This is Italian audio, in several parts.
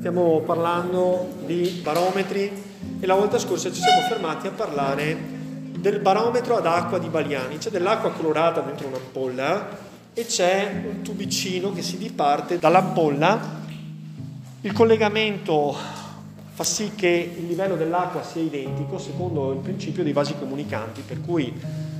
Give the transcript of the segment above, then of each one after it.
Stiamo parlando di barometri e la volta scorsa ci siamo fermati a parlare del barometro ad acqua di Baliani. C'è dell'acqua colorata dentro un'ampolla e c'è un tubicino che si diparte dall'ampolla. Il collegamento fa sì che il livello dell'acqua sia identico secondo il principio dei vasi comunicanti, per cui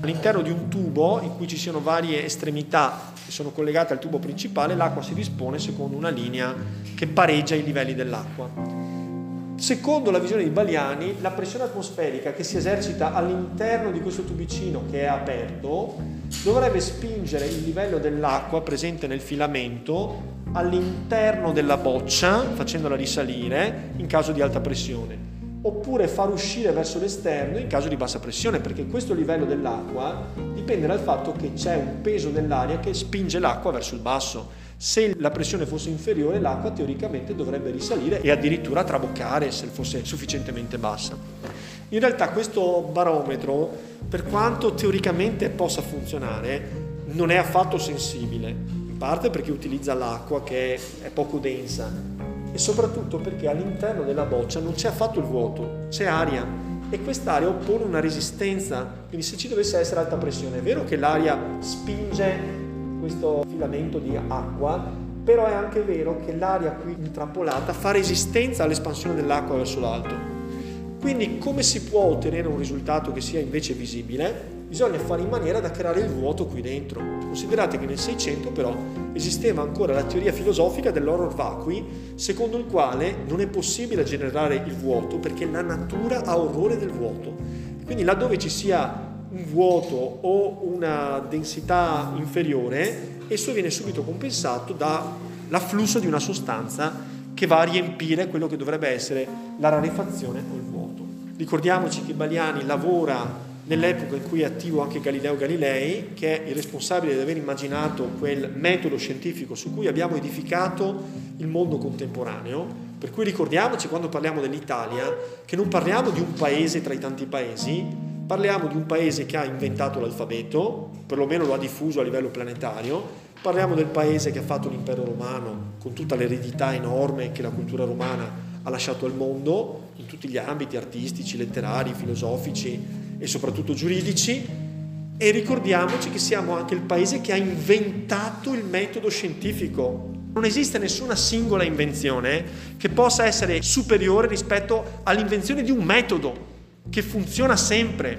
all'interno di un tubo in cui ci siano varie estremità che sono collegate al tubo principale, l'acqua si dispone secondo una linea che pareggia i livelli dell'acqua. Secondo la visione di Baliani, la pressione atmosferica che si esercita all'interno di questo tubicino che è aperto dovrebbe spingere il livello dell'acqua presente nel filamento all'interno della boccia, facendola risalire in caso di alta pressione, oppure far uscire verso l'esterno in caso di bassa pressione, perché questo livello dell'acqua dipende dal fatto che c'è un peso dell'aria che spinge l'acqua verso il basso. Se la pressione fosse inferiore, l'acqua teoricamente dovrebbe risalire e addirittura traboccare se fosse sufficientemente bassa. In realtà questo barometro, per quanto teoricamente possa funzionare, non è affatto sensibile, parte perché utilizza l'acqua che è poco densa e soprattutto perché all'interno della boccia non c'è affatto il vuoto, c'è aria e quest'aria oppone una resistenza, quindi se ci dovesse essere alta pressione è vero che l'aria spinge questo filamento di acqua, però è anche vero che l'aria qui intrappolata fa resistenza all'espansione dell'acqua verso l'alto. Quindi come si può ottenere un risultato che sia invece visibile? Bisogna fare in maniera da creare il vuoto qui dentro. Considerate che nel 600 però esisteva ancora la teoria filosofica dell'horror vacui, secondo il quale non è possibile generare il vuoto perché la natura ha orrore del vuoto. Quindi laddove ci sia un vuoto o una densità inferiore, esso viene subito compensato dall'afflusso di una sostanza che va a riempire quello che dovrebbe essere la rarefazione o il vuoto. Ricordiamoci che Baliani lavora nell'epoca in cui è attivo anche Galileo Galilei, che è il responsabile di aver immaginato quel metodo scientifico su cui abbiamo edificato il mondo contemporaneo. Per cui ricordiamoci quando parliamo dell'Italia che non parliamo di un paese tra i tanti paesi, Parliamo di un paese che ha inventato l'alfabeto, perlomeno lo ha diffuso a livello planetario, parliamo del paese che ha fatto l'impero romano con tutta l'eredità enorme che la cultura romana ha lasciato al mondo in tutti gli ambiti artistici, letterari, filosofici e soprattutto giuridici e ricordiamoci che siamo anche il paese che ha inventato il metodo scientifico. Non esiste nessuna singola invenzione che possa essere superiore rispetto all'invenzione di un metodo che funziona sempre.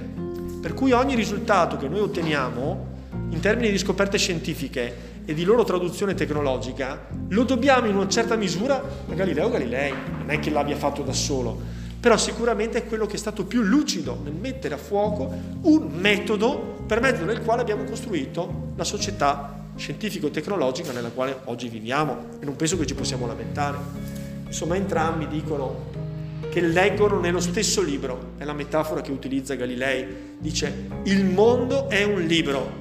Per cui ogni risultato che noi otteniamo in termini di scoperte scientifiche e di loro traduzione tecnologica lo dobbiamo in una certa misura a Galileo Galilei, non è che l'abbia fatto da solo, però sicuramente è quello che è stato più lucido nel mettere a fuoco un metodo per mezzo del quale abbiamo costruito la società scientifico-tecnologica nella quale oggi viviamo e non penso che ci possiamo lamentare. Insomma, entrambi dicono che leggono nello stesso libro. È la metafora che utilizza Galilei. Dice, il mondo è un libro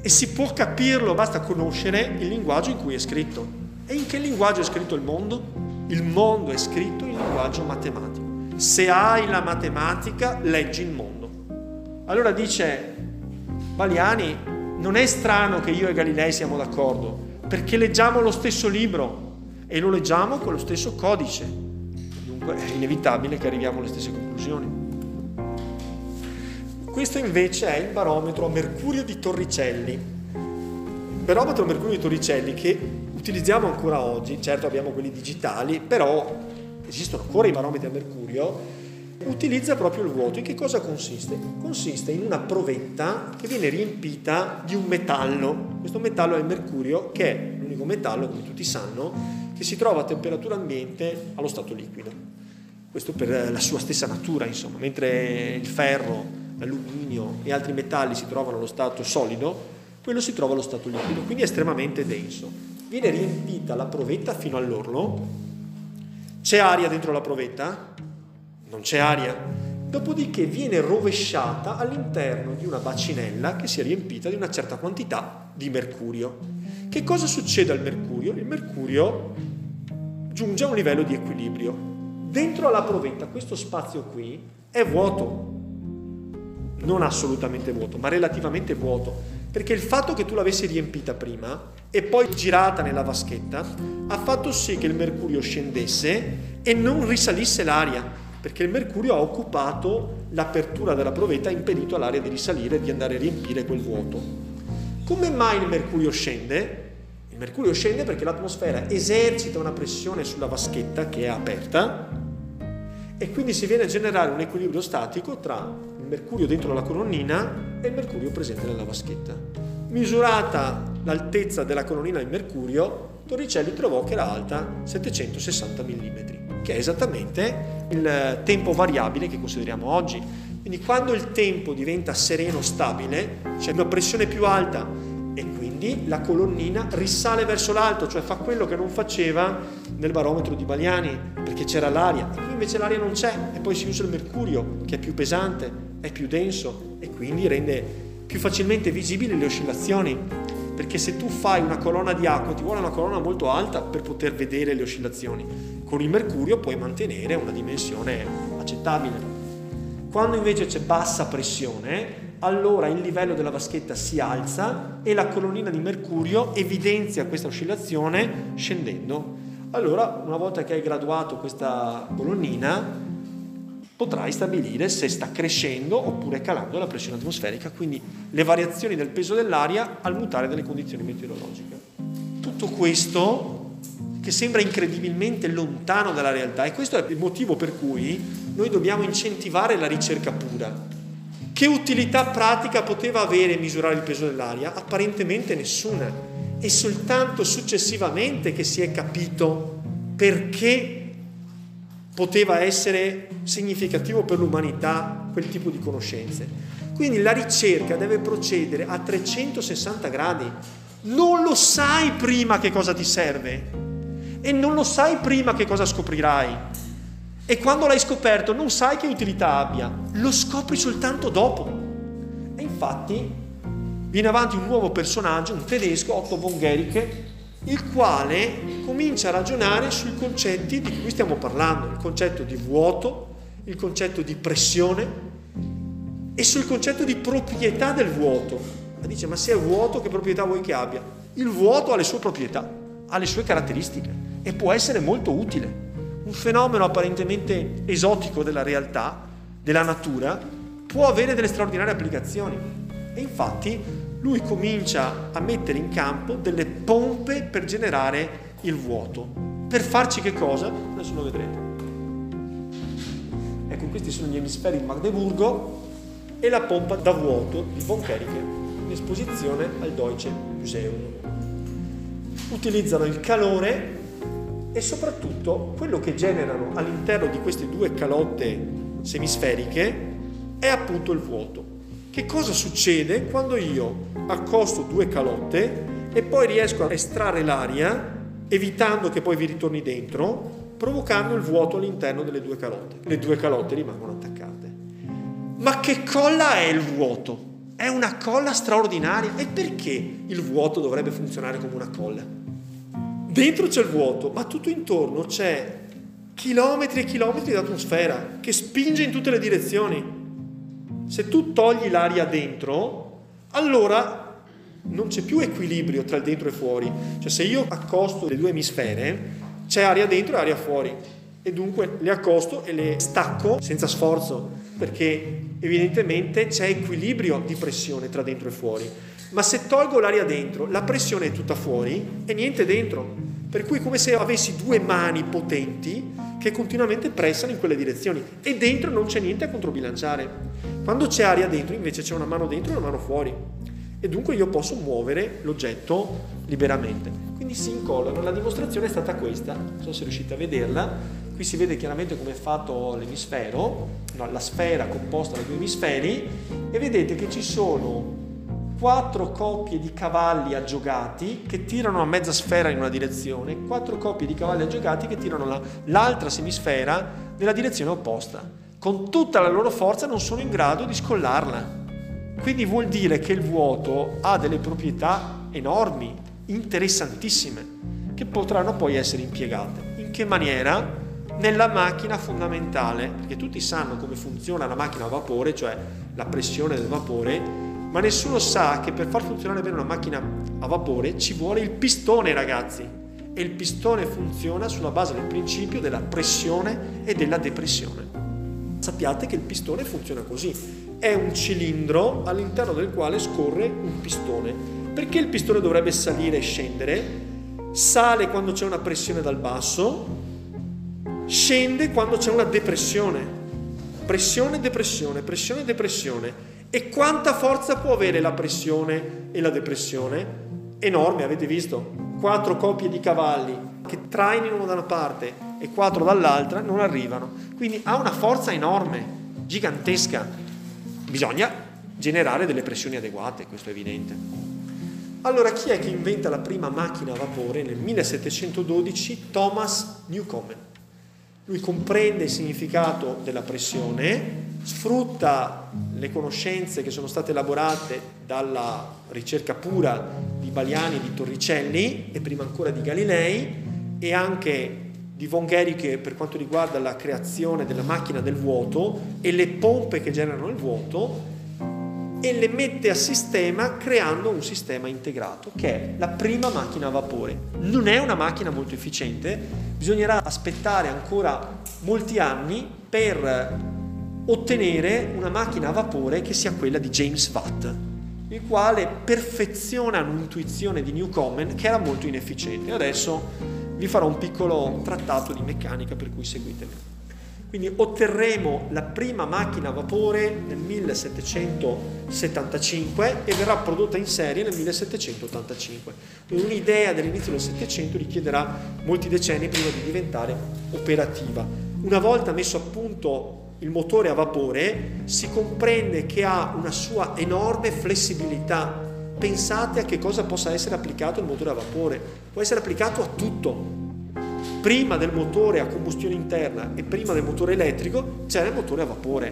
e si può capirlo, basta conoscere il linguaggio in cui è scritto. E in che linguaggio è scritto il mondo? Il mondo è scritto in linguaggio matematico. Se hai la matematica, leggi il mondo. Allora dice Baliani, non è strano che io e Galilei siamo d'accordo, perché leggiamo lo stesso libro e lo leggiamo con lo stesso codice è inevitabile che arriviamo alle stesse conclusioni. Questo invece è il barometro a mercurio di Torricelli. Il barometro mercurio di Torricelli che utilizziamo ancora oggi, certo abbiamo quelli digitali, però esistono ancora i barometri a mercurio, utilizza proprio il vuoto. In che cosa consiste? Consiste in una provetta che viene riempita di un metallo. Questo metallo è il mercurio, che è l'unico metallo, come tutti sanno, che si trova a temperatura ambiente allo stato liquido. Questo per la sua stessa natura, insomma, mentre il ferro, l'alluminio e altri metalli si trovano allo stato solido, quello si trova allo stato liquido, quindi è estremamente denso. Viene riempita la provetta fino all'orlo, c'è aria dentro la provetta? Non c'è aria. Dopodiché viene rovesciata all'interno di una bacinella che si è riempita di una certa quantità di mercurio. Che cosa succede al mercurio? Il mercurio giunge a un livello di equilibrio. Dentro alla provetta questo spazio qui è vuoto, non assolutamente vuoto, ma relativamente vuoto. Perché il fatto che tu l'avessi riempita prima e poi girata nella vaschetta ha fatto sì che il mercurio scendesse e non risalisse l'aria, perché il mercurio ha occupato l'apertura della provetta e impedito all'aria di risalire e di andare a riempire quel vuoto. Come mai il mercurio scende? Il mercurio scende perché l'atmosfera esercita una pressione sulla vaschetta che è aperta e quindi si viene a generare un equilibrio statico tra mercurio dentro la colonnina e il mercurio presente nella vaschetta. Misurata l'altezza della colonnina di mercurio, Torricelli trovò che era alta 760 mm, che è esattamente il tempo variabile che consideriamo oggi. Quindi quando il tempo diventa sereno, stabile, c'è una pressione più alta e quindi la colonnina risale verso l'alto, cioè fa quello che non faceva nel barometro di Baliani, perché c'era l'aria, e qui invece l'aria non c'è, e poi si usa il mercurio, che è più pesante, è più denso, e quindi rende più facilmente visibili le oscillazioni. Perché se tu fai una colonna di acqua, ti vuole una colonna molto alta per poter vedere le oscillazioni. Con il mercurio puoi mantenere una dimensione accettabile. Quando invece c'è bassa pressione, allora il livello della vaschetta si alza e la colonnina di mercurio evidenzia questa oscillazione scendendo. Allora, una volta che hai graduato questa colonnina, potrai stabilire se sta crescendo oppure calando la pressione atmosferica, quindi le variazioni del peso dell'aria al mutare delle condizioni meteorologiche. Tutto questo che sembra incredibilmente lontano dalla realtà e questo è il motivo per cui noi dobbiamo incentivare la ricerca pura. Che utilità pratica poteva avere misurare il peso dell'aria? Apparentemente nessuna. È soltanto successivamente che si è capito perché poteva essere significativo per l'umanità quel tipo di conoscenze. Quindi la ricerca deve procedere a 360 gradi. Non lo sai prima che cosa ti serve e non lo sai prima che cosa scoprirai. E quando l'hai scoperto non sai che utilità abbia, lo scopri soltanto dopo. E infatti viene avanti un nuovo personaggio, un tedesco, Otto von Guericke, il quale comincia a ragionare sui concetti di cui stiamo parlando, il concetto di vuoto, il concetto di pressione e sul concetto di proprietà del vuoto. Ma dice, ma se è vuoto che proprietà vuoi che abbia? Il vuoto ha le sue proprietà, ha le sue caratteristiche e può essere molto utile. Un fenomeno apparentemente esotico della realtà, della natura, può avere delle straordinarie applicazioni. E infatti lui comincia a mettere in campo delle pompe per generare il vuoto. Per farci che cosa? Adesso lo vedrete. Ecco, questi sono gli emisferi di Magdeburgo e la pompa da vuoto di von Kerike in esposizione al Deutsche Museum. Utilizzano il calore e soprattutto quello che generano all'interno di queste due calotte semisferiche è appunto il vuoto. Che cosa succede quando io accosto due calotte e poi riesco a estrarre l'aria evitando che poi vi ritorni dentro, provocando il vuoto all'interno delle due calotte. Le due calotte rimangono attaccate. Ma che colla è il vuoto? È una colla straordinaria. E perché il vuoto dovrebbe funzionare come una colla? Dentro c'è il vuoto, ma tutto intorno c'è chilometri e chilometri di atmosfera che spinge in tutte le direzioni. Se tu togli l'aria dentro, allora non c'è più equilibrio tra il dentro e fuori. Cioè se io accosto le due emisfere, c'è aria dentro e aria fuori. E dunque le accosto e le stacco senza sforzo, perché evidentemente c'è equilibrio di pressione tra dentro e fuori. Ma se tolgo l'aria dentro, la pressione è tutta fuori e niente dentro. Per cui è come se avessi due mani potenti che continuamente pressano in quelle direzioni e dentro non c'è niente a controbilanciare. Quando c'è aria dentro invece c'è una mano dentro e una mano fuori. E dunque io posso muovere l'oggetto liberamente. Quindi si incollano, la dimostrazione è stata questa, non so se riuscite a vederla, qui si vede chiaramente come è fatto l'emisfero, no, la sfera composta da due emisferi. E vedete che ci sono quattro coppie di cavalli aggiogati che tirano a mezza sfera in una direzione, quattro coppie di cavalli aggiogati che tirano la, l'altra semisfera nella direzione opposta. Con tutta la loro forza non sono in grado di scollarla. Quindi vuol dire che il vuoto ha delle proprietà enormi, interessantissime, che potranno poi essere impiegate. In che maniera? Nella macchina fondamentale, perché tutti sanno come funziona la macchina a vapore, cioè la pressione del vapore, ma nessuno sa che per far funzionare bene una macchina a vapore ci vuole il pistone, ragazzi. E il pistone funziona sulla base del principio della pressione e della depressione. Sappiate che il pistone funziona così. È un cilindro all'interno del quale scorre un pistone. Perché il pistone dovrebbe salire e scendere? Sale quando c'è una pressione dal basso, scende quando c'è una depressione. Pressione, depressione, pressione, depressione. E quanta forza può avere la pressione e la depressione? Enorme, avete visto? Quattro coppie di cavalli che trainano da una parte e quattro dall'altra non arrivano. Quindi ha una forza enorme, gigantesca. Bisogna generare delle pressioni adeguate, questo è evidente. Allora, chi è che inventa la prima macchina a vapore nel 1712? Thomas Newcomen. Lui comprende il significato della pressione, sfrutta le conoscenze che sono state elaborate dalla ricerca pura di Baliani e di Torricelli e prima ancora di Galilei e anche di von Guericke per quanto riguarda la creazione della macchina del vuoto e le pompe che generano il vuoto e le mette a sistema creando un sistema integrato che è la prima macchina a vapore. Non è una macchina molto efficiente, bisognerà aspettare ancora molti anni per ottenere una macchina a vapore che sia quella di James Watt, il quale perfeziona un'intuizione di Newcomen che era molto inefficiente. Adesso vi farò un piccolo trattato di meccanica per cui seguitemi. Quindi otterremo la prima macchina a vapore nel 1775 e verrà prodotta in serie nel 1785. Quindi un'idea dell'inizio del Settecento richiederà molti decenni prima di diventare operativa. Una volta messo a punto il motore a vapore, si comprende che ha una sua enorme flessibilità. Pensate a che cosa possa essere applicato il motore a vapore. Può essere applicato a tutto. Prima del motore a combustione interna e prima del motore elettrico c'era il motore a vapore.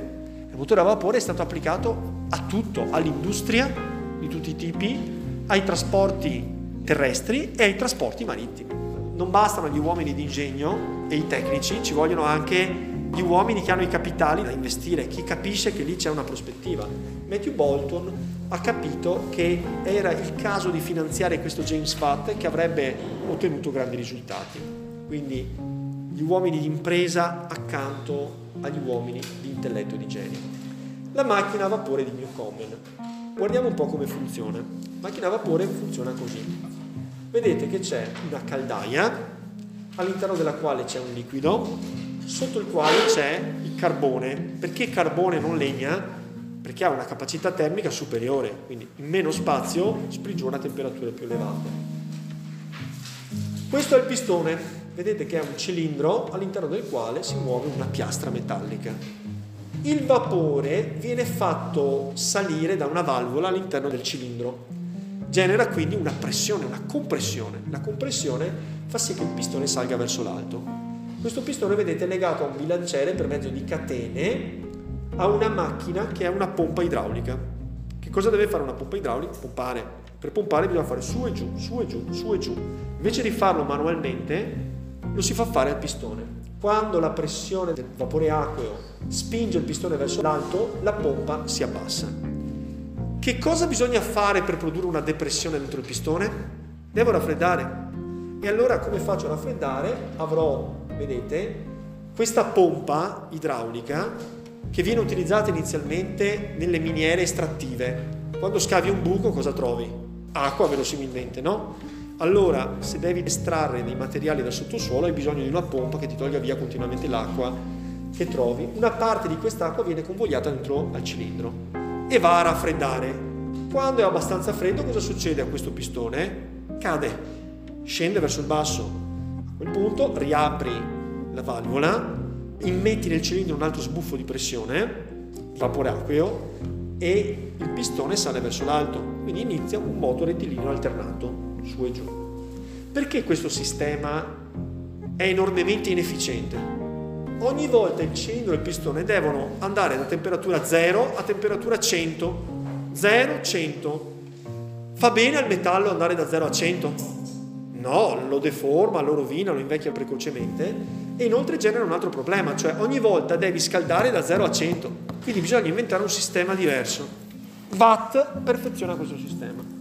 Il motore a vapore è stato applicato a tutto, all'industria di tutti i tipi, ai trasporti terrestri e ai trasporti marittimi. Non bastano gli uomini di ingegno e i tecnici, ci vogliono anche gli uomini che hanno i capitali da investire, chi capisce che lì c'è una prospettiva. Matthew Bolton ha capito che era il caso di finanziare questo James Watt che avrebbe ottenuto grandi risultati. Quindi gli uomini di impresa accanto agli uomini di intelletto e di genio. La macchina a vapore di Newcomen. Guardiamo un po' come funziona. La macchina a vapore funziona così. Vedete che c'è una caldaia all'interno della quale c'è un liquido sotto il quale c'è il carbone. Perché carbone non legna? Perché ha una capacità termica superiore, quindi in meno spazio sprigiona temperature più elevate. Questo è il pistone, vedete che è un cilindro all'interno del quale si muove una piastra metallica. Il vapore viene fatto salire da una valvola all'interno del cilindro, genera quindi una pressione, una compressione. La compressione fa sì che il pistone salga verso l'alto. Questo pistone, vedete, è legato a un bilanciere per mezzo di catene a una macchina che è una pompa idraulica. Che cosa deve fare una pompa idraulica? Pompare. Per pompare bisogna fare su e giù, su e giù, su e giù. Invece di farlo manualmente, lo si fa fare al pistone. Quando la pressione del vapore acqueo spinge il pistone verso l'alto, la pompa si abbassa. Che cosa bisogna fare per produrre una depressione dentro il pistone? Devo raffreddare. E allora come faccio a raffreddare? Avrò vedete, questa pompa idraulica che viene utilizzata inizialmente nelle miniere estrattive. Quando scavi un buco cosa trovi? Acqua verosimilmente, no? Allora, se devi estrarre dei materiali dal sottosuolo hai bisogno di una pompa che ti tolga via continuamente l'acqua che trovi. Una parte di quest'acqua viene convogliata dentro al cilindro e va a raffreddare. Quando è abbastanza freddo cosa succede a questo pistone? Cade, scende verso il basso, quel punto riapri la valvola, immetti nel cilindro un altro sbuffo di pressione, vapore acqueo, e il pistone sale verso l'alto. Quindi inizia un moto rettilineo alternato, su e giù. Perché questo sistema è enormemente inefficiente? Ogni volta il cilindro e il pistone devono andare da temperatura 0 a temperatura 100. 0, 100. Fa bene al metallo andare da 0 a 100? No, lo deforma, lo rovina, lo invecchia precocemente e inoltre genera un altro problema, cioè ogni volta devi scaldare da 0 a 100, quindi bisogna inventare un sistema diverso. Watt perfeziona questo sistema.